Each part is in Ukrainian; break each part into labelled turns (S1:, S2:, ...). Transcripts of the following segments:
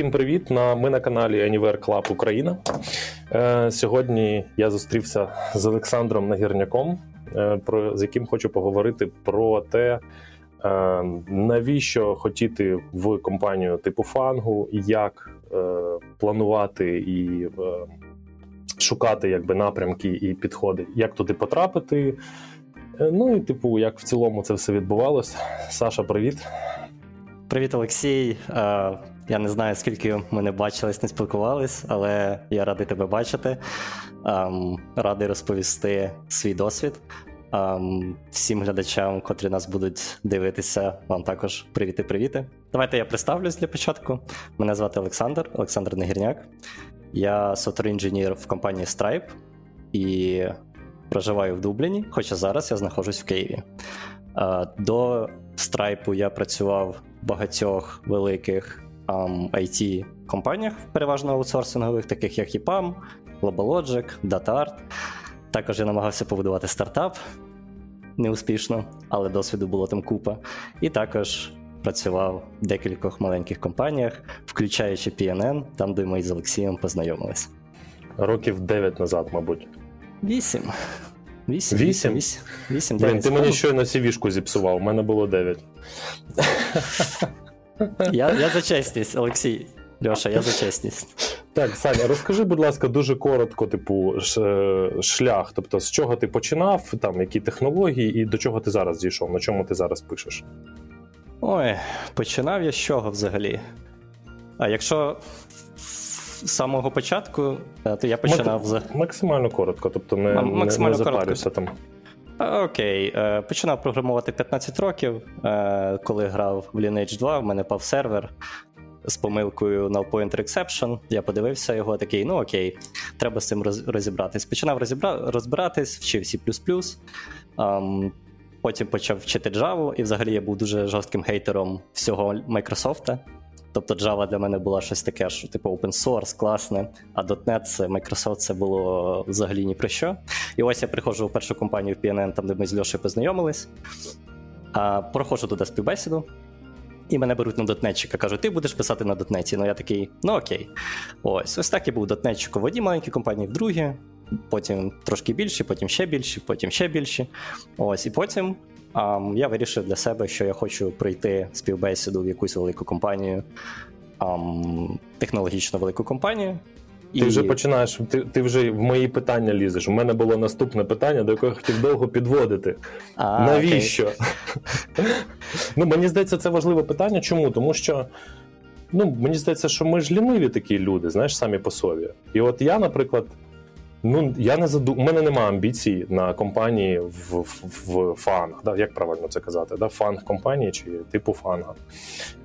S1: Всім привіт! На ми на каналі Anywhere Club Україна. Е, Сьогодні я зустрівся з Олександром Нагірняком, е, про з яким хочу поговорити про те, е, навіщо хотіти в компанію типу фангу, як е, планувати і е, шукати якби напрямки і підходи, як туди потрапити. Е, Ну і типу, як в цілому це все відбувалось. Саша, привіт.
S2: Привіт, Олексій. Я не знаю, скільки ми не бачились, не спілкувались, але я радий тебе бачити. Ем, Радий розповісти свій досвід. Ем, Всім глядачам, котрі нас будуть дивитися, вам також привіти-привіти. Давайте я представлюсь для початку. Мене звати Олександр, Олександр Негірняк. Я софтвер-інженір в компанії Stripe і проживаю в Дубліні, хоча зараз я знаходжусь в Києві. Е, До Stripe я працював в багатьох великих um, it компаніях, переважно аутсорсингових, таких як EPAM, GlobalLogic, DataArt. Також я намагався побудувати стартап неуспішно, але досвіду було там купа. І також працював в декількох маленьких компаніях, включаючи PNN, там, де ми з Олексієм познайомилися.
S1: Років 9 назад, мабуть.
S2: Вісім. Вісім?
S1: Вісім?
S2: Вісім, вісім
S1: Блін, ти мені щойно сівішку зіпсував, у мене було 9.
S2: Я, я за чесність, Олексій. Льоша, я за чесність.
S1: Так, Саня, розкажи, будь ласка, дуже коротко, типу, шлях. Тобто, з чого ти починав, там, які технології, і до чого ти зараз дійшов, на чому ти зараз пишеш?
S2: Ой, починав я з чого взагалі? А якщо з самого початку, е, то я починав з.
S1: Максимально коротко, тобто не,
S2: М- максимально
S1: не, не
S2: коротко.
S1: там.
S2: Окей, е, починав програмувати 15 років, е, коли грав в Lineage 2, в мене пав сервер з помилкою null pointer exception. Я подивився його, такий, ну окей, треба з цим роз- розібратись. Починав розібра... розбиратись, вчив C++. Потім почав вчити Java, і взагалі я був дуже жорстким хейтером всього Microsoft. Тобто Java для мене була щось таке, що типу open source, класне, а .NET це Microsoft це було взагалі ні про що. І ось я приходжу в першу компанію в PNN, там де ми з Льошею познайомились. А, проходжу туди співбесіду, і мене беруть на дотнетчика. Кажуть, ти будеш писати на дотнеті. Ну я такий, ну окей. Ось, ось так і був дотнетчик в одній маленькій компанії, в другій, потім трошки більші, потім ще більші, потім ще більші. Ось, і потім ам, я вирішив для себе, що я хочу пройти співбесіду в якусь велику компанію, ам, технологічно велику компанію.
S1: Ти вже починаєш, ти, ти вже в мої питання лізеш. У мене було наступне питання, до якого я хотів довго підводити.
S2: А,
S1: Навіщо? ну, мені здається, це важливе питання. Чому? Тому що ну, мені здається, що ми ж ліниві такі люди, знаєш, самі по собі. І от я, наприклад, ну я не заду... у мене немає амбіцій на компанії в, в, в FAANG. Да? Як правильно це казати? Да? FAANG компанії чи типу FAANG а.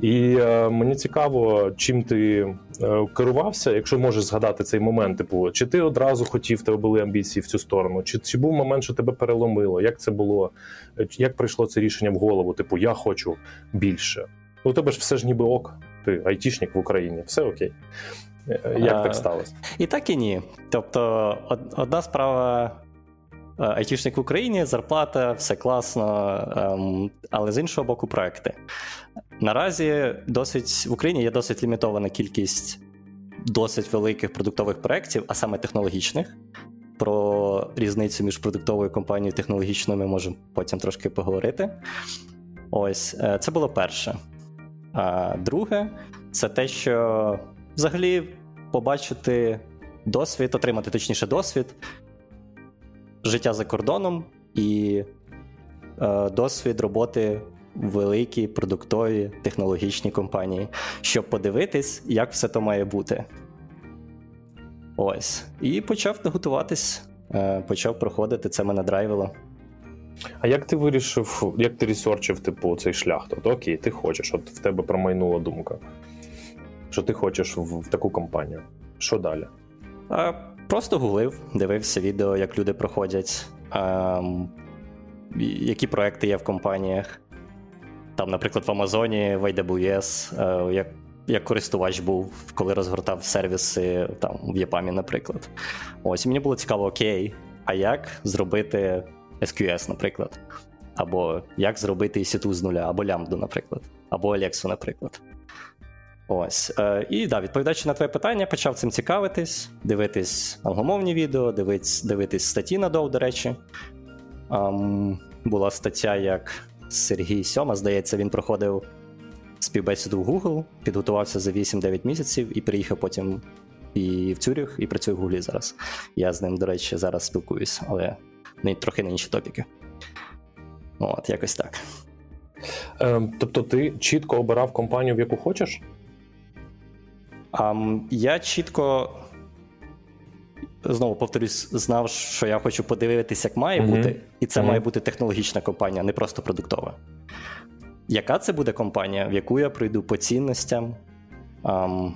S1: І е, мені цікаво, чим ти е, керувався, якщо можеш згадати цей момент, типу, чи ти одразу хотів, тебе були амбіції в цю сторону, чи, чи був момент, що тебе переломило? Як це було? Е, Як прийшло це рішення в голову? Типу, я хочу більше. Ну, у тебе ж все ж ніби ок, ти айтішник в Україні, все окей. Е, Як так сталося?
S2: І так і ні. Тобто, одна справа. е, Айтішник в Україні, зарплата, все класно, ем, але з іншого боку, проекти. Наразі досить в Україні є досить лімітована кількість досить великих продуктових проєктів, а саме технологічних. Про різницю між продуктовою компанією і технологічною ми можемо потім трошки поговорити. Ось, е, це було перше. А друге, це те, що взагалі побачити досвід, отримати точніше досвід, життя за кордоном і е, досвід роботи в великій продуктовій технологічній компанії, щоб подивитись, як все то має бути. Ось. І почав готуватись, е, почав проходити, це мене драйвило.
S1: А як ти вирішив, як ти ресерчив, типу, цей шлях? Тобто, окей, ти хочеш, от в тебе промайнула думка, що ти хочеш в, в таку компанію. Що далі?
S2: А, Просто гуглив, дивився відео, як люди проходять, ем, які проекти є в компаніях. Там, наприклад, в Амазоні, в AWS, е, як, як користувач був, коли розгортав сервіси там, в Єпамі, наприклад. Ось мені було цікаво, окей, а як зробити SQS, наприклад? Або як зробити EC2 з нуля, або лямбду, наприклад, або Алексу, наприклад. Ось. Е, І да, відповідаючи на твоє питання, почав цим цікавитись, дивитись англомовні відео, дивитись, дивитись статті на Дов, до речі. Ем, була стаття, як Сергій Сьома, здається, він проходив співбесіду в Google, підготувався за 8-9 місяців і приїхав потім і в Цюріх, і працює в Гуглі зараз. Я з ним, до речі, зараз спілкуюсь, але не, трохи на інші топіки. От, якось так.
S1: Ем, тобто, ти чітко обирав компанію, в яку хочеш?
S2: Я чітко. Знову повторюсь, знав, що я хочу подивитися, як має mm-hmm. бути, і це mm-hmm. має бути технологічна компанія, не просто продуктова. Яка це буде компанія, в яку я прийду по цінностям, ам,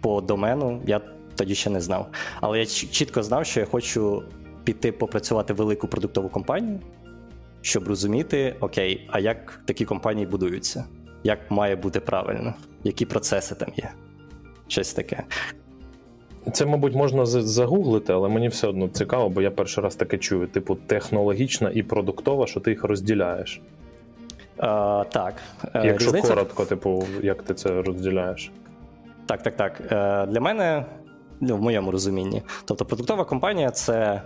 S2: по домену, я тоді ще не знав. Але я чітко знав, що я хочу піти попрацювати в велику продуктову компанію, щоб розуміти, окей, а як такі компанії будуються, як має бути правильно, які процеси там є. Щось таке.
S1: Це, мабуть, можна загуглити, але мені все одно цікаво, бо я перший раз таке чую: типу, технологічна і продуктова, що ти їх розділяєш.
S2: А, Так.
S1: Е, Якщо Різниця... коротко, типу, як ти це розділяєш?
S2: Так, так, так. Е, для мене, ну, в моєму розумінні, тобто продуктова компанія це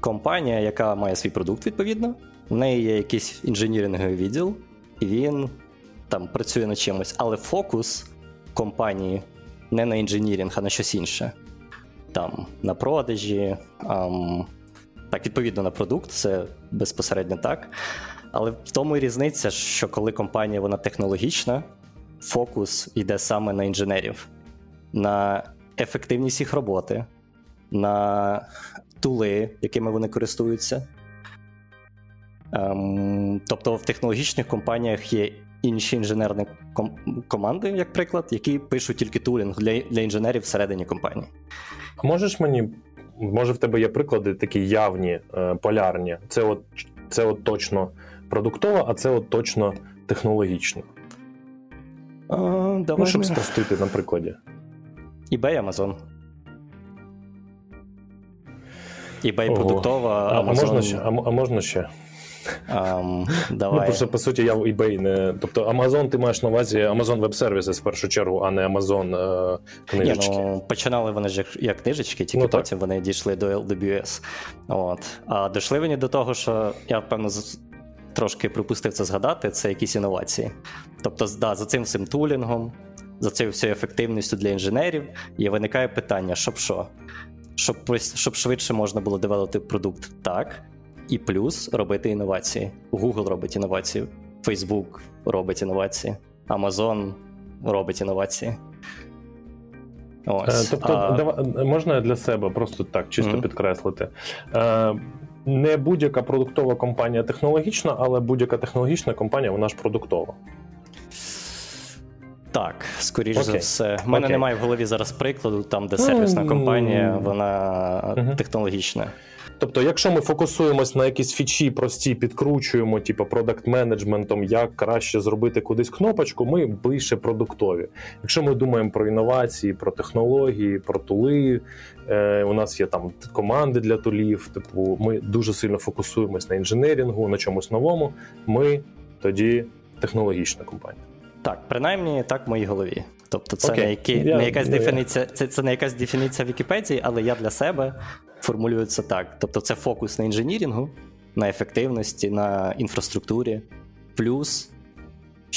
S2: компанія, яка має свій продукт, відповідно. В неї є якийсь інженіринговий відділ, і він там працює над чимось, але фокус компанії не на інженірінг, а на щось інше. Там на продажі, ам, так, відповідно на продукт, це безпосередньо так. Але в тому і різниця, що коли компанія вона технологічна, фокус йде саме на інженерів, на ефективність їх роботи, на тули, якими вони користуються. Ем, Тобто в технологічних компаніях є інші інженерні ком- команди, як приклад, які пишуть тільки тулінг для для інженерів всередині компанії.
S1: А можеш мені, може в тебе є приклади такі явні, е, полярні. Це от, Це от точно продуктова, а це от точно технологічно.
S2: А, давай
S1: Ну, щоб спростити на прикладі.
S2: eBay, Amazon. eBay продуктова,
S1: Amazon... А, можна ще? А, а можна ще?
S2: Um, давай.
S1: Ну, просто, по суті, я в eBay не. Тобто Amazon ти маєш на увазі Amazon Web Services в першу чергу, а не Amazon е, книжечки.
S2: Ні, ну, Починали вони ж як книжечки, тільки ну, потім так. вони дійшли до LWS. От. А дійшли вони до того, що я, певно, трошки припустив це згадати, це якісь інновації. Тобто, да, за цим всім тулінгом, за цією всією ефективністю для інженерів, і виникає питання: щоб що? Щоб щоб швидше можна було девелопити продукт так, і плюс робити інновації. Google робить інновації, Facebook робить інновації, Amazon робить інновації.
S1: Ось. Е, тобто, а... давай, можна для себе просто так чисто mm-hmm. підкреслити. Е, не будь-яка продуктова компанія технологічна, але будь-яка технологічна компанія вона ж продуктова.
S2: Так, скоріш okay. за все. У мене okay. немає в голові зараз прикладу, там, де сервісна компанія, вона uh-huh. технологічна.
S1: Тобто, якщо ми фокусуємось на якісь фічі, прості, підкручуємо, типу продакт менеджментом, як краще зробити кудись кнопочку, ми більше продуктові. Якщо ми думаємо про інновації, про технології, про тули, е, у нас є там команди для тулів. Типу, ми дуже сильно фокусуємось на інженерінгу, на чомусь новому. Ми тоді технологічна компанія.
S2: Так, принаймні так в моїй голові. Тобто, це okay. не, які, yeah, не якась yeah. дефініція, це, це не якась дефініція Вікіпедії, але я для себе формулюю це так. Тобто, це фокус на інженірінгу, на ефективності, на інфраструктурі, плюс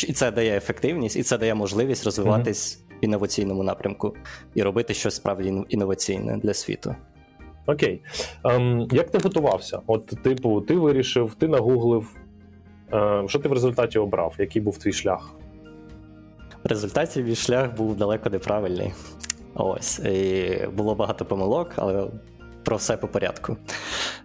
S2: і це дає ефективність, і це дає можливість розвиватись mm-hmm. в інноваційному напрямку і робити щось справді інноваційне для світу.
S1: Окей. Ем, Як ти готувався? От, типу, ти вирішив, ти нагуглив. Е, що ти в результаті обрав? Який був твій шлях?
S2: В результаті мій шлях був далеко неправильний. Ось. І Було багато помилок, але про все по порядку.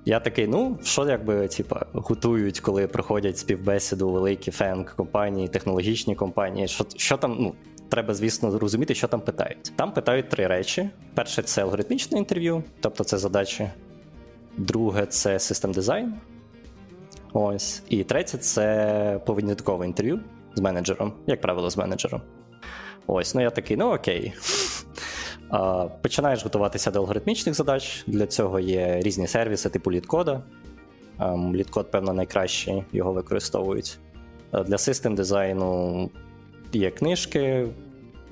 S2: Я такий, ну, що якби типа, готують, коли проходять співбесіду великі фенк компанії, технологічні компанії. Що що там, ну, треба, звісно, зрозуміти, що там питають. Там питають три речі: перше це алгоритмічне інтерв'ю, тобто це задачі. Друге це систем дизайн. Ось. І третє це поведінкове інтерв'ю з менеджером, як правило, з менеджером. Ось, ну я такий, ну окей. А, Починаєш готуватися до алгоритмічних задач. Для цього є різні сервіси, типу літкода. Літкод, певно, найкраще його використовують. Для систем дизайну є книжки,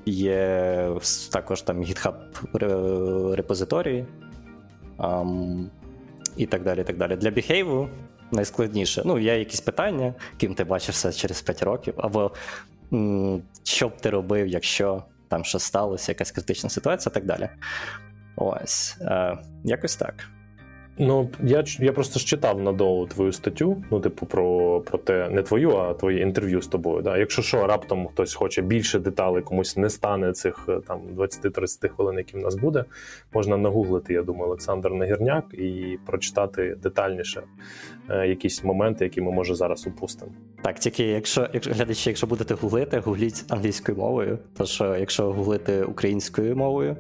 S2: є також там GitHub репозиторії um, і так далі. так далі. Для Behave найскладніше. Ну, є якісь питання, ким ти бачишся через 5 років, або м- що б ти робив, якщо там щось сталося, якась критична ситуація, і так далі. Ось, е, якось так.
S1: Ну, я я просто ж читав надовго твою статтю, ну, типу, про про те, не твою, а твоє інтерв'ю з тобою. Да? Якщо що, раптом хтось хоче більше деталей, комусь не стане цих е, там 20-30 хвилин, які в нас буде, можна нагуглити, я думаю, Олександр Нагірняк і прочитати детальніше е, якісь моменти, які ми може зараз упустимо.
S2: Так, тільки якщо якщо глядачі, якщо будете гуглити, гугліть англійською мовою. То що якщо гуглити українською мовою,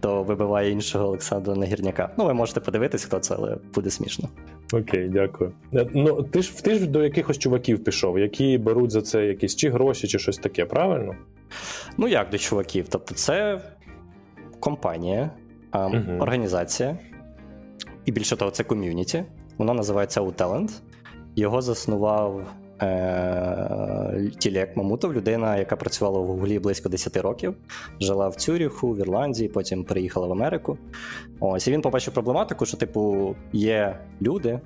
S2: то вибиває іншого Олександра Нагірняка. Ну, ви можете подивитись, хто це, але буде смішно.
S1: Окей, дякую. Е, ну ти ж ти ж до якихось чуваків пішов, які беруть за це якісь чи гроші, чи щось таке, правильно?
S2: Ну як до чуваків? Тобто, це компанія, угу. організація, і більше того, це ком'юніті. Вона називається Talent. Його заснував Е, Мамутов, людина, яка працювала в Гуглі близько 10 років, жила в Цюріху, в Ірландії, потім приїхала в Америку. Ось і він побачив проблематику, що, типу, є люди,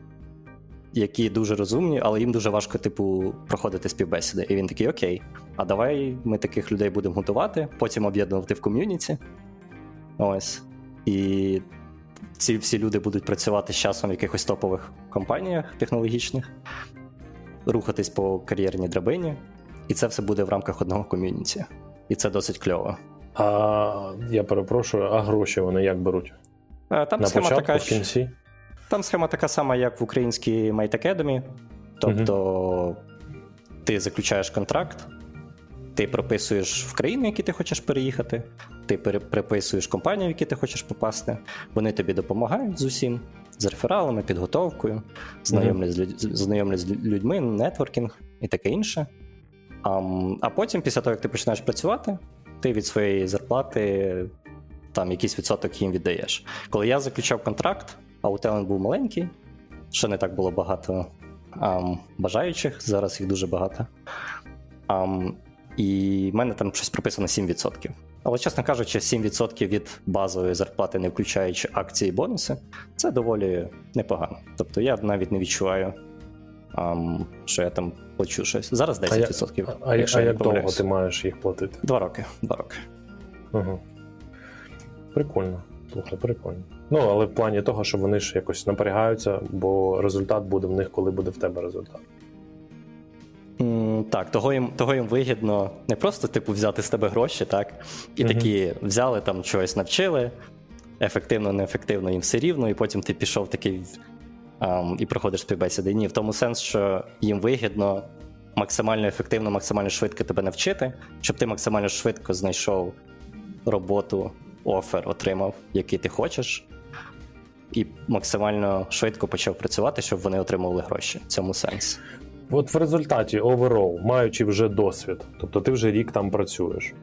S2: які дуже розумні, але їм дуже важко, типу, проходити співбесіди. І він такий: Окей, а давай ми таких людей будемо готувати, потім об'єднувати в ком'юніті. Ось. І ці всі люди будуть працювати з часом в якихось топових компаніях технологічних рухатись по кар'єрній драбині, і це все буде в рамках одного ком'юніті. І це досить кльово.
S1: А я перепрошую, а гроші вони як беруть?
S2: А, там
S1: На
S2: схема
S1: початку,
S2: така,
S1: в кінці?
S2: Там схема така сама, як в українській Might Academy. Тобто угу. ти заключаєш контракт, ти прописуєш в країну, які ти хочеш переїхати, ти переписуєш компанію, в які ти хочеш попасти. Вони тобі допомагають з усім з рефералами, підготовкою, знайомлять mm-hmm. з людьми, нетворкінг і таке інше. А, а потім, після того, як ти починаєш працювати, ти від своєї зарплати там якийсь відсоток їм віддаєш. Коли я заключав контракт, а у Телен був маленький, ще не так було багато а, бажаючих, зараз їх дуже багато. А, і в мене там щось прописано 7%. Але, чесно кажучи, 7% від базової зарплати, не включаючи акції і бонуси, це доволі непогано. Тобто я навіть не відчуваю, що я там плачу щось. Зараз 10%.
S1: А, а, а як довго ти маєш їх платити?
S2: Два роки. Два роки.
S1: Угу. Прикольно. Слухай, прикольно. Ну, але в плані того, що вони ж якось напрягаються, бо результат буде в них, коли буде в тебе результат.
S2: Так, того їм того їм вигідно не просто типу взяти з тебе гроші, так? І mm такі взяли там чогось навчили, ефективно, неефективно їм все рівно, і потім ти пішов такий um, і проходиш співбесіди. Ні, в тому сенс, що їм вигідно максимально ефективно, максимально швидко тебе навчити, щоб ти максимально швидко знайшов роботу, офер отримав, який ти хочеш, і максимально швидко почав працювати, щоб вони отримували гроші. В цьому сенс.
S1: От в результаті оверол, маючи вже досвід, тобто ти вже рік там працюєш.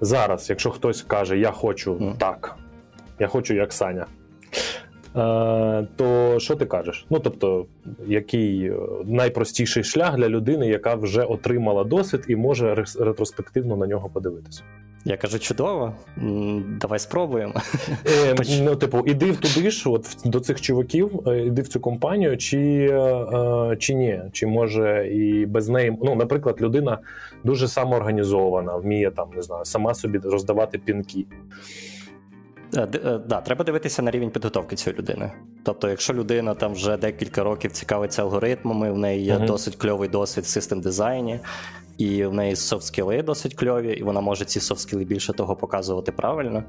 S1: Зараз, якщо хтось каже, я хочу mm. так, я хочу як Саня, то що ти кажеш? Ну, тобто, який е, найпростіший шлях для людини, яка вже отримала досвід і може ретроспективно на нього подивитися?
S2: Я кажу, чудово, давай спробуємо.
S1: Е, ну, типу, іди туди ж, от до цих чуваків, е, іди в цю компанію, чи е, чи ні? Чи може і без неї. Ну, наприклад, людина дуже самоорганізована, вміє там, не знаю, сама собі роздавати пінки.
S2: Да, треба дивитися на рівень підготовки цієї людини. Тобто, якщо людина там вже декілька років цікавиться алгоритмами, в неї є uh-huh. досить кльовий досвід в систем дизайні, і в неї софт-скіли досить кльові, і вона може ці софт-скіли більше того показувати правильно,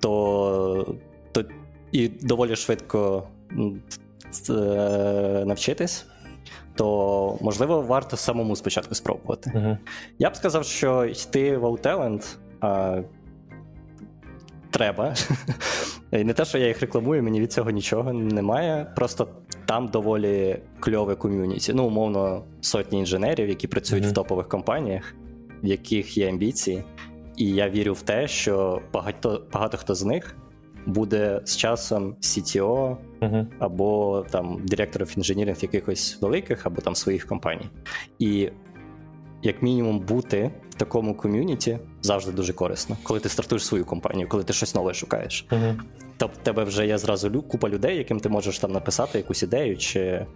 S2: то то і доволі швидко е, навчитись, то можливо варто самому спочатку спробувати. Uh-huh. Я б сказав, що йти в Outtalent треба. І Не те, що я їх рекламую, мені від цього нічого немає. Просто там доволі кльове ком'юніті. Ну, умовно, сотні інженерів, які працюють mm-hmm. в топових компаніях, в яких є амбіції. І я вірю в те, що багато багато хто з них буде з часом CTO uh-huh. або там директорів інженірів якихось великих, або там своїх компаній. І як мінімум бути в такому ком'юніті завжди дуже корисно, коли ти стартуєш свою компанію, коли ти щось нове шукаєш. Uh-huh. Тобто в тебе вже є зразу купа людей, яким ти можеш там написати якусь ідею чи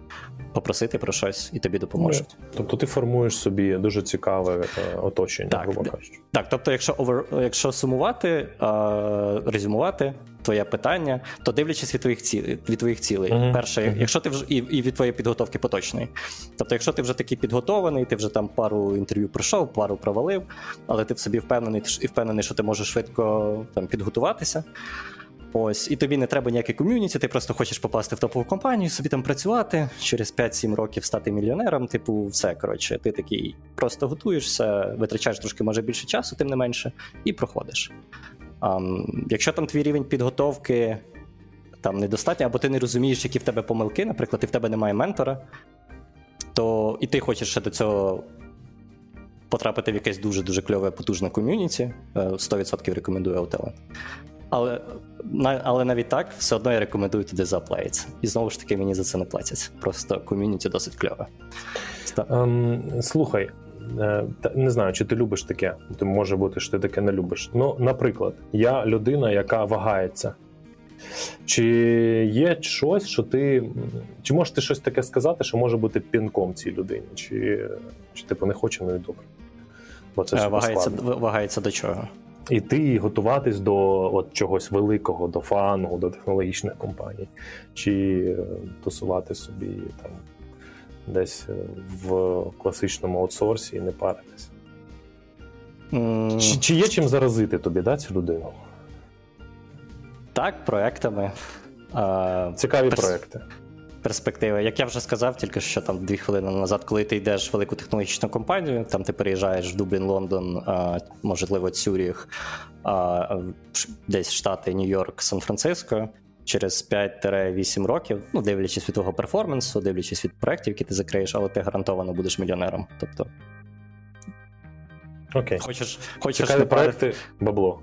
S2: попросити про щось, і тобі допоможуть.
S1: Тобто ти формуєш собі дуже цікаве е, оточення,
S2: так, грубо кажучи. Так, тобто, якщо овер, якщо сумувати, е, резюмувати твоє питання, то дивлячись від твоїх цілей, від твоїх цілей. Uh-huh. Перше, uh-huh. якщо ти вже і, і від твоєї підготовки поточної. Тобто, якщо ти вже такий підготований, ти вже там пару інтерв'ю пройшов, пару провалив, але ти в собі впевнений і впевнений, що ти можеш швидко там підготуватися. Ось, і тобі не треба ніяке ком'юніті, ти просто хочеш попасти в топову компанію, собі там працювати, через 5-7 років стати мільйонером. Типу, все коротше, ти такий просто готуєшся, витрачаєш трошки може більше часу, тим не менше, і проходиш. А, Якщо там твій рівень підготовки там недостатньо, або ти не розумієш, які в тебе помилки, наприклад, і в тебе немає ментора, то і ти хочеш ще до цього. Потрапити в якесь дуже-дуже кльове потужне ком'юніті, 100% е, рекомендую Outtalent. Але але навіть так, все одно я рекомендую туди заплеїться. І знову ж таки, мені за це не платять. Просто ком'юніті досить кльове.
S1: Um, слухай, е, не знаю, чи ти любиш таке, ти може бути, що ти таке не любиш. Ну, наприклад, я людина, яка вагається. Чи є щось, що ти. Чи можеш ти щось таке сказати, що може бути пінком цій людині? Чи чи типу не хоче, ну і добре?
S2: Бо це вагається, вагається до чого?
S1: Іти і готуватись до от чогось великого, до фангу, до технологічних компаній, чи е, тусувати собі там десь е, в класичному аутсорсі і не паритись. Mm. Чи, чи є чим заразити тобі да, цю людину?
S2: Так, проектами.
S1: Цікаві Перс... проекти
S2: перспективи. Як я вже сказав, тільки що там дві хвилини назад, коли ти йдеш в велику технологічну компанію, там ти переїжджаєш в Дублін, Лондон, а, можливо, Цюріх, а, десь Штати, Нью-Йорк, Сан-Франциско. Через 5-8 років, ну дивлячись від того перформансу, дивлячись від проєктів, які ти закриєш, але ти гарантовано будеш мільйонером. Тобто.
S1: Окей.
S2: Хочеш, хочеш
S1: Цікаві проекти, бабло.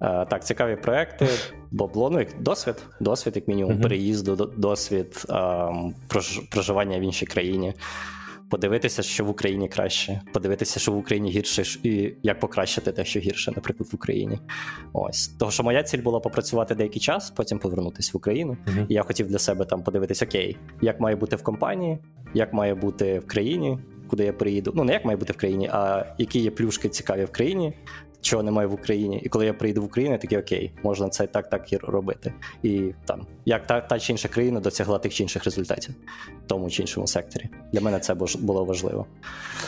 S2: А, так, цікаві проекти бабло, ну як досвід, досвід, як мінімум, uh-huh. переїзду, досвід а, проживання в іншій країні. Подивитися, що в Україні краще, подивитися, що в Україні гірше, і як покращити те, що гірше, наприклад, в Україні. Ось того, що моя ціль була попрацювати деякий час, потім повернутися в Україну. Uh-huh. І я хотів для себе там подивитися, окей, як має бути в компанії, як має бути в країні, куди я приїду. Ну не як має бути в країні, а які є плюшки цікаві в країні, чого немає в Україні. І коли я приїду в Україну, я такий окей, можна це так, так і робити. І там, як та, та чи інша країна досягла тих чи інших результатів в тому чи іншому секторі. Для мене це було важливо.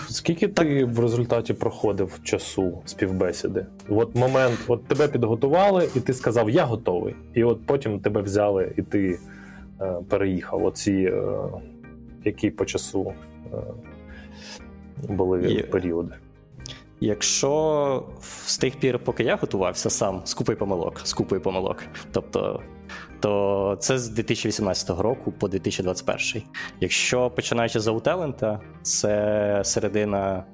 S1: Скільки так. ти в результаті проходив часу співбесіди? От момент, от тебе підготували, і ти сказав, я готовий. І от потім тебе взяли, і ти е, переїхав. Оці е, які по часу е, були і... періоди.
S2: Якщо з тих пір, поки я готувався сам з купи помилок, з купою помилок, тобто, то це з 2018 року по 2021. Якщо починаючи з Аутелента, це середина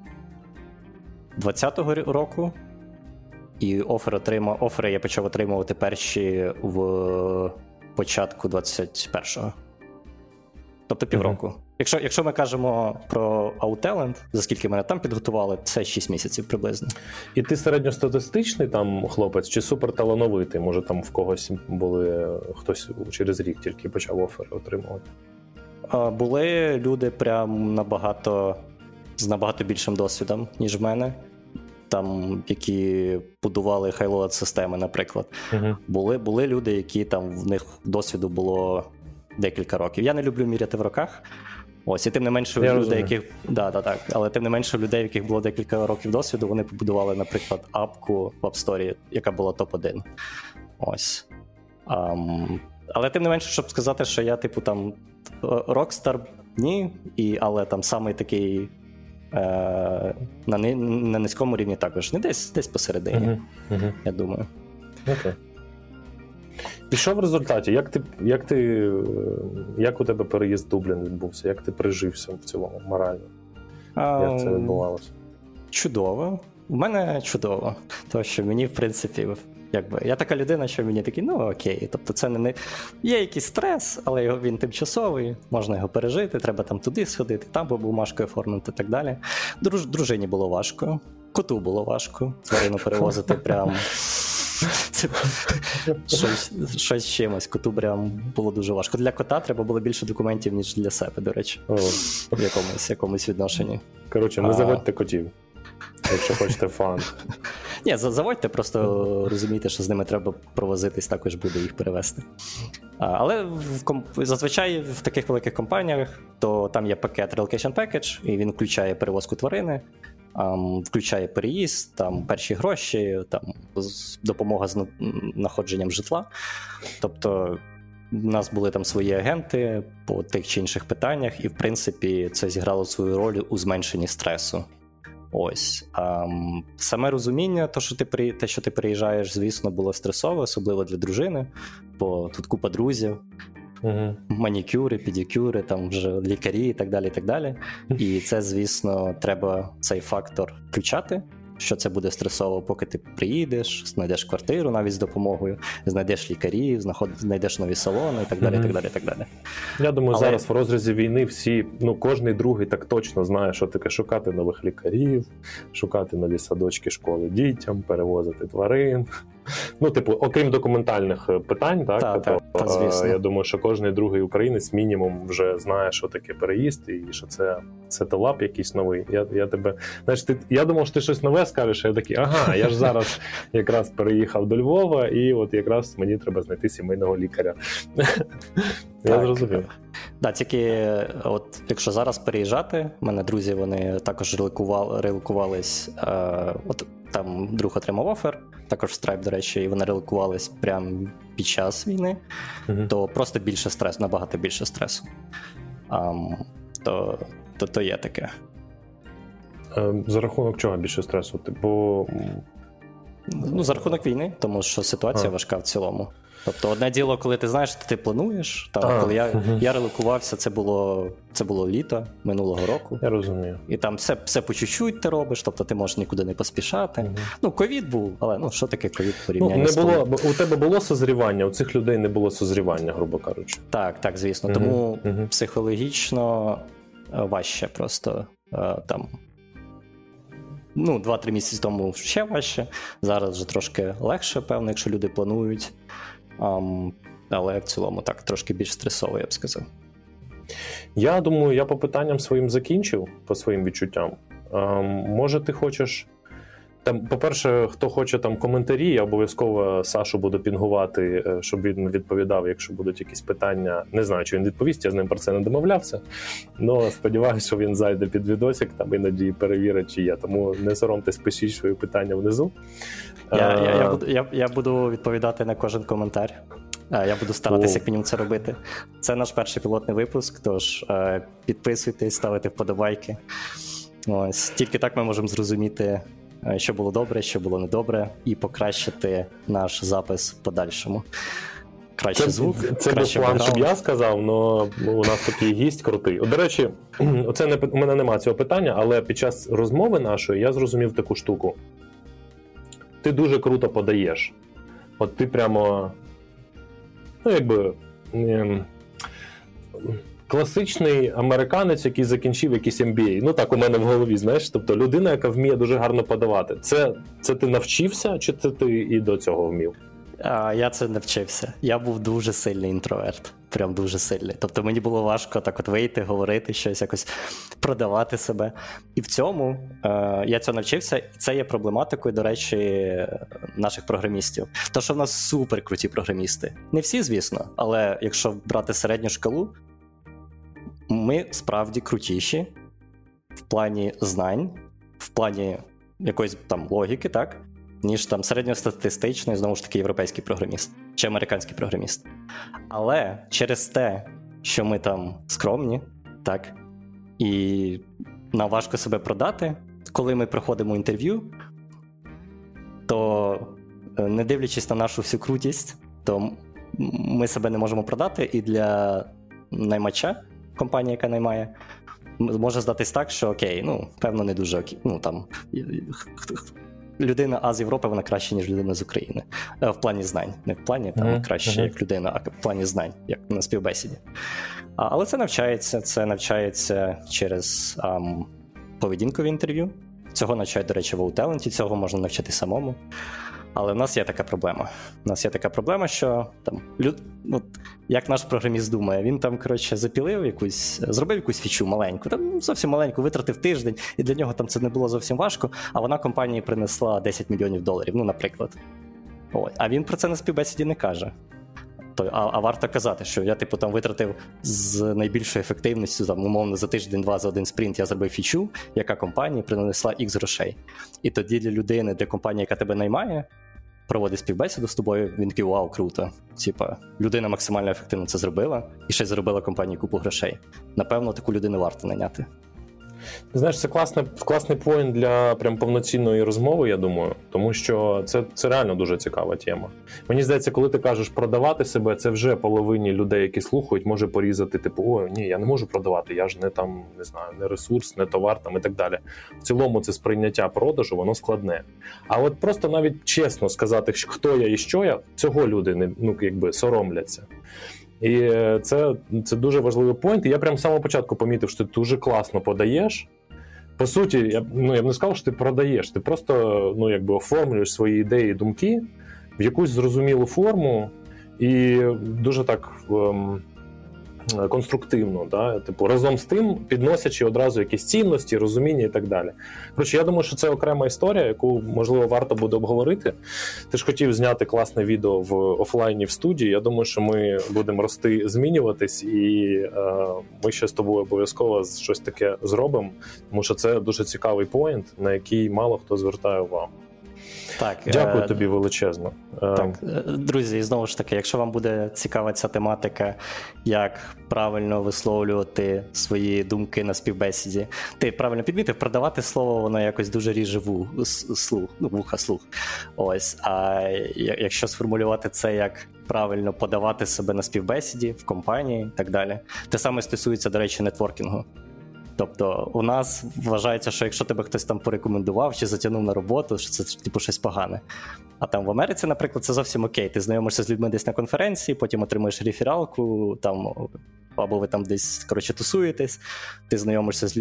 S2: 2020 року, і офер отримав, офери я почав отримувати перші в початку 21-го. Тобто півроку. Mm-hmm. Якщо якщо ми кажемо про Outtalent, за скільки мене там підготували, це 6 місяців приблизно.
S1: І ти середньостатистичний там хлопець чи суперталановитий? Може там в когось були хтось через рік тільки почав офер отримувати?
S2: А, Були люди прям набагато з набагато більшим досвідом, ніж в мене. Там, які будували хайлоад системи, наприклад. uh Були були люди, які там в них досвіду було декілька років. Я не люблю міряти в роках. Ось, і тим не менше Я людей, яких да, да, так, але тим не менше людей, яких було декілька років досвіду, вони побудували, наприклад, апку в App Store, яка була топ-1. Ось. Um, але тим не менше, щоб сказати, що я, типу, там Rockstar, ні, і, але там самий такий е, на на низькому рівні також. Не десь десь посередині, uh-huh, uh-huh. я думаю.
S1: Окей. Okay. І що в результаті? Як ти, як ти, як у тебе переїзд Дублін відбувся? Як ти прижився в цілому морально? А, як це відбувалося?
S2: Чудово. У мене чудово. Тому що мені, в принципі, якби я така людина, що мені такий, ну окей. Тобто, це не є якийсь стрес, але його він тимчасовий, можна його пережити, треба там туди сходити, там бумажкою оформити і так далі. Друж, Дружині було важко. Коту було важко тварину перевозити прям. Щось, щось чимось. Коту прям було дуже важко. Для кота треба було більше документів, ніж для себе, до речі,
S1: О,
S2: в якомусь якомусь відношенні.
S1: Коротше, не заводьте котів, якщо хочете фан.
S2: Ні, заводьте, просто розумійте, що з ними треба провозитись, також буде їх перевезти. Але в комп... зазвичай в таких великих компаніях то там є пакет Relocation Package, і він включає перевозку тварини, включає переїзд, там перші гроші, там допомога з на- знаходженням житла. Тобто. У нас були там свої агенти по тих чи інших питаннях, і в принципі це зіграло свою роль у зменшенні стресу. Ось ам, саме розуміння, то, що ти при те, що ти приїжджаєш, звісно, було стресове, особливо для дружини, бо тут купа друзів,
S1: Угу.
S2: манікюри, педикюри, там вже лікарі і так далі. І так далі. І це, звісно, треба цей фактор включати. Що це буде стресово, поки ти приїдеш, знайдеш квартиру навіть з допомогою, знайдеш лікарів, знаход... знайдеш нові салони і так далі. і так далі, і так далі.
S1: Я думаю,
S2: Але-
S1: зараз в розрізі війни всі, ну кожний другий так точно знає, що таке шукати нових лікарів, шукати нові садочки, школи дітям, перевозити тварин. Ну, типу, окрім документальних е, питань, так
S2: Та,
S1: типу,
S2: та, та,
S1: е,
S2: звісно.
S1: я думаю, що кожний другий українець мінімум вже знає, що таке переїзд, і що це сетелап якийсь новий. Я, я тебе, знаєш, ти я думав, що ти щось нове скажеш. а Я такий, ага, я ж зараз якраз переїхав до Львова, і от якраз мені треба знайти сімейного лікаря. Я зрозумів.
S2: Да, тільки от якщо зараз переїжджати, в мене друзі вони також релокували, релокувались. Е, от там друг отримав офер, також в Stripe, до речі, і вони релокувались прямо під час війни,
S1: Мгм.
S2: то просто більше стресу, набагато більше стресу. Um, то, то, то є таке.
S1: Е, За рахунок чого більше стресу? Бо...
S2: Ну, за рахунок війни, тому що ситуація
S1: А.
S2: важка в цілому. Тобто, одне діло, коли ти знаєш, що ти плануєш. Там,
S1: А,
S2: коли я,
S1: мгм.
S2: я релокувався, це було, це було літо минулого року.
S1: я розумію.
S2: І там все, все по чуть-чуть ти робиш, тобто ти можеш нікуди не поспішати.
S1: Мгм.
S2: Ну, ковід був, але ну що таке ковід в
S1: Ну, не
S2: з
S1: було, бо у тебе було созрівання, у цих людей не було созрівання, грубо кажучи.
S2: Так, так, звісно.
S1: Мгм,
S2: Тому психологічно е, важче просто е, там. Ну, 2-3 місяці тому ще важче. Зараз вже трошки легше, певно, якщо люди планують. Але в цілому так, трошки більш стресово, я б сказав.
S1: Я думаю, я по питанням своїм закінчив, по своїм відчуттям. Може, ти хочеш. Там, по-перше, хто хоче там коментарі, я обов'язково Сашу буду пінгувати, е, щоб він відповідав, якщо будуть якісь питання. Не знаю, чи він відповість, я з ним про це не домовлявся. але сподіваюся, що він зайде під відосик, там іноді перевірить, чи є. Тому не соромтесь, пишіть свої питання внизу.
S2: Я, я, я,
S1: Е,
S2: буду, я, я буду відповідати на кожен коментар. Е, Я буду старатися як мінімум це робити. Це наш перший пілотний випуск, тож підписуйтесь, ставте вподобайки. Ось тільки так ми можемо зрозуміти, що було добре, що було недобре, і покращити наш запис в подальшому. Краще
S1: Це,
S2: звук,
S1: це був
S2: краще
S1: план, щоб я сказав, але у нас такий гість крутий. От, До речі, оце не у мене немає цього питання, але під час розмови нашої я зрозумів таку штуку. Ти дуже круто подаєш. От ти прямо, ну, якби. ем, Класичний американець, який закінчив якийсь MBA. Ну так у мене в голові, знаєш. Тобто людина, яка вміє дуже гарно подавати. Це, це ти навчився, чи це ти і до цього вмів?
S2: А, я це не вчився. Я був дуже сильний інтроверт. Прям дуже сильний. Тобто мені було важко так от вийти, говорити щось, якось продавати себе. І в цьому е, я цього навчився, і це є проблематикою, до речі, наших програмістів. То, що в нас супер круті програмісти. Не всі, звісно, але якщо брати середню шкалу, ми справді крутіші в плані знань, в плані якоїсь там логіки, так? ніж там середньостатистичний, знову ж таки, європейський програміст чи американський програміст. Але через те, що ми там скромні, так, і нам важко себе продати, коли ми проходимо інтерв'ю, то е, не дивлячись на нашу всю крутість, то ми себе не можемо продати, і для наймача, компанії, яка наймає, може здатись так, що окей, ну, певно, не дуже окей. Ну, там, людина А з Європи, вона краще, ніж людина з України. Е, В плані знань. Не в плані там
S1: Мгм,
S2: краще як людина, а в плані знань, як на співбесіді. А, Але це навчається, це навчається через ам, поведінкові інтерв'ю. Цього навчають, до речі, в Outtalent, цього можна навчити самому. Але в нас є така проблема. У нас є така проблема, що там люд... ну, як наш програміст думає, він там коротше запілив якусь, зробив якусь фічу маленьку, там зовсім маленьку, витратив тиждень, і для нього там це не було зовсім важко. А вона компанії принесла 10 мільйонів доларів, ну, наприклад. Ой, а він про це на співбесіді не каже. То, а а варто казати, що я, типу, там витратив з найбільшою ефективністю, там, умовно, за тиждень-два за один спринт я зробив фічу, яка компанія принесла X грошей. І тоді для людини, для компанії, яка тебе наймає, проводить співбесіду з тобою, він такий вау, круто. Типа, людина максимально ефективно це зробила і ще й заробила компанії купу грошей. Напевно, таку людину варто
S1: Знаєш, це класний класний поінт для прям повноцінної розмови, я думаю, тому що це це реально дуже цікава тема. Мені здається, коли ти кажеш продавати себе, це вже половині людей, які слухають, може порізати, типу, о, ні, я не можу продавати, я ж не там не знаю, не ресурс, не товар там і так далі. В цілому це сприйняття продажу, воно складне. А от просто навіть чесно сказати, хто я і що я, цього люди не ну якби соромляться. І це це дуже важливий пойнт. І я прямо з самого початку помітив, що ти дуже класно подаєш. По суті, я ну, я б не сказав, що ти продаєш, ти просто ну, якби оформлюєш свої ідеї і думки в якусь зрозумілу форму, і дуже так ем, конструктивно, да? типу разом з тим підносячи одразу якісь цінності, розуміння і так далі. Коротше, я думаю, що це окрема історія, яку можливо варто буде обговорити. Ти ж хотів зняти класне відео в офлайні в студії. Я думаю, що ми будемо рости, змінюватись, і е, ми ще з тобою обов'язково щось таке зробимо, тому що це дуже цікавий поінт, на який мало хто звертає увагу. Так, Дякую е, тобі величезно.
S2: Е, так, е, друзі, і знову ж таки, якщо вам буде цікава ця тематика, як правильно висловлювати свої думки на співбесіді, ти правильно підмітив, продавати слово, воно якось дуже ріже вух, слух, ну, вуха слух. Ось. А якщо сформулювати це як правильно подавати себе на співбесіді в компанії і так далі, те саме стосується, до речі, нетворкінгу. Тобто, у нас вважається, що якщо тебе хтось там порекомендував чи затягнув на роботу, що це типу щось погане. А там в Америці, наприклад, це зовсім окей. Ти знайомишся з людьми десь на конференції, потім отримуєш рефералку, там або ви там десь коротше тусуєтесь, ти знайомишся з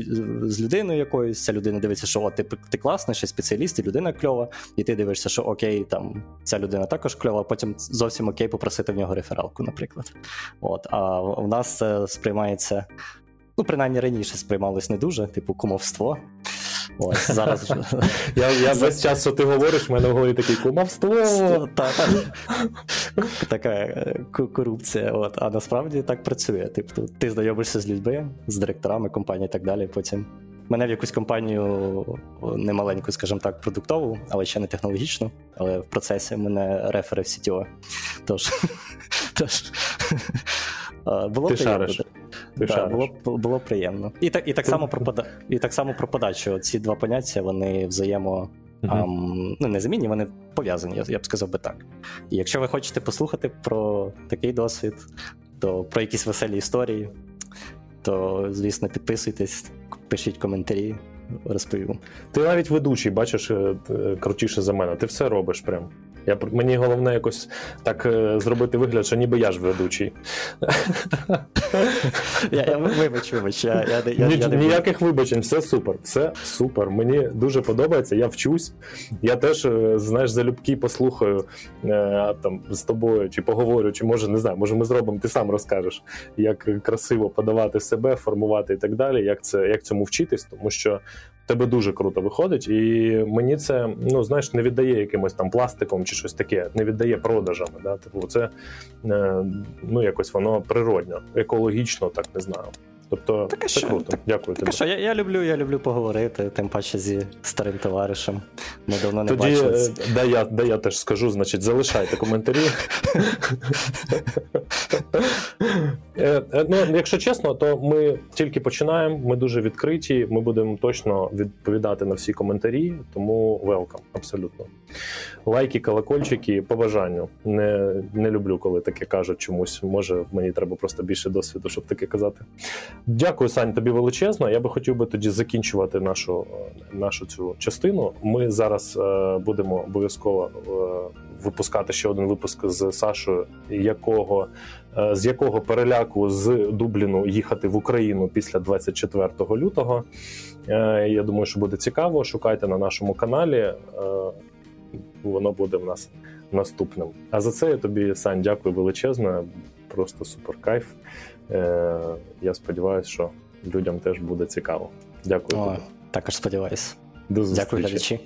S2: з людиною якоюсь, ця людина дивиться, що о, ти ти класний, ще спеціаліст, і людина кльова, і ти дивишся, що окей, там ця людина також кльова, а потім зовсім окей попросити в нього рефералку, наприклад. От, А в нас це сприймається Ну, принаймні раніше сприймалось не дуже, типу, кумовство. Ось, зараз
S1: Я я весь час, що ти говориш, в мене в голові таке кумовство.
S2: Така е, корупція. От. А насправді так працює. Типу, ти знайомишся з людьми, з директорами компанії і так далі. Потім мене в якусь компанію немаленьку, скажімо так, продуктову, але ще не технологічну. Але в процесі мене рефери в CTO. Тож, тож було
S1: Ти шариш.
S2: Да, було було приємно. І так і так само про пода... і так само про подачу. Ці два поняття вони взаємо uh um, ну, не замінні, вони пов'язані, я, я б сказав би так. І якщо ви хочете послухати про такий досвід, то про якісь веселі історії, то звісно підписуйтесь, пишіть коментарі, розповім.
S1: Ти навіть ведучий, бачиш, е, крутіше за мене. Ти все робиш прям. Я, Мені головне якось так е, зробити вигляд, що ніби я ж ведучий.
S2: Я, я, Вибач, вибач. Я, я,
S1: я, Ні, я Ніяких вибачень, все супер, все супер. Мені дуже подобається, я вчусь. Я теж, е, знаєш, залюбки послухаю е, там з тобою, чи поговорю, чи може не знаю, може ми зробимо, ти сам розкажеш, як красиво подавати себе, формувати і так далі, як це як цьому вчитись, тому що тебе дуже круто виходить, і мені це ну знаєш не віддає якимось там пластиком чи щось таке, не віддає продажами. Да? Типу, це е, ну якось воно природньо, екологічно, так не знаю. Тобто так, це що? круто. Дякую
S2: так, тобі. Що, я я люблю я люблю поговорити, тим паче зі старим товаришем. Ми давно не
S1: Тоді,
S2: бачились.
S1: Да я да я теж скажу, значить, залишайте коментарі. Е, е, ну, Якщо чесно, то ми тільки починаємо, ми дуже відкриті, ми будемо точно відповідати на всі коментарі, тому велкам, абсолютно. Лайки, колокольчики, по бажанню. Не не люблю, коли таке кажуть чомусь. Може, мені треба просто більше досвіду, щоб таке казати. Дякую, Сань, тобі величезно. Я би хотів би тоді закінчувати нашу нашу цю частину. Ми зараз е, будемо обов'язково випускати ще один випуск з Сашою, якого е, з якого переляку з Дубліну їхати в Україну після 24 лютого. Е, я думаю, що буде цікаво. Шукайте на нашому каналі. Е, воно буде в нас наступним. А за це я тобі, Сань, дякую величезно. Просто супер кайф. Я сподіваюся, що людям теж буде цікаво. Дякую. О.
S2: Також сподіваюся.
S1: До
S2: зустрічі. Дякую, глядачі.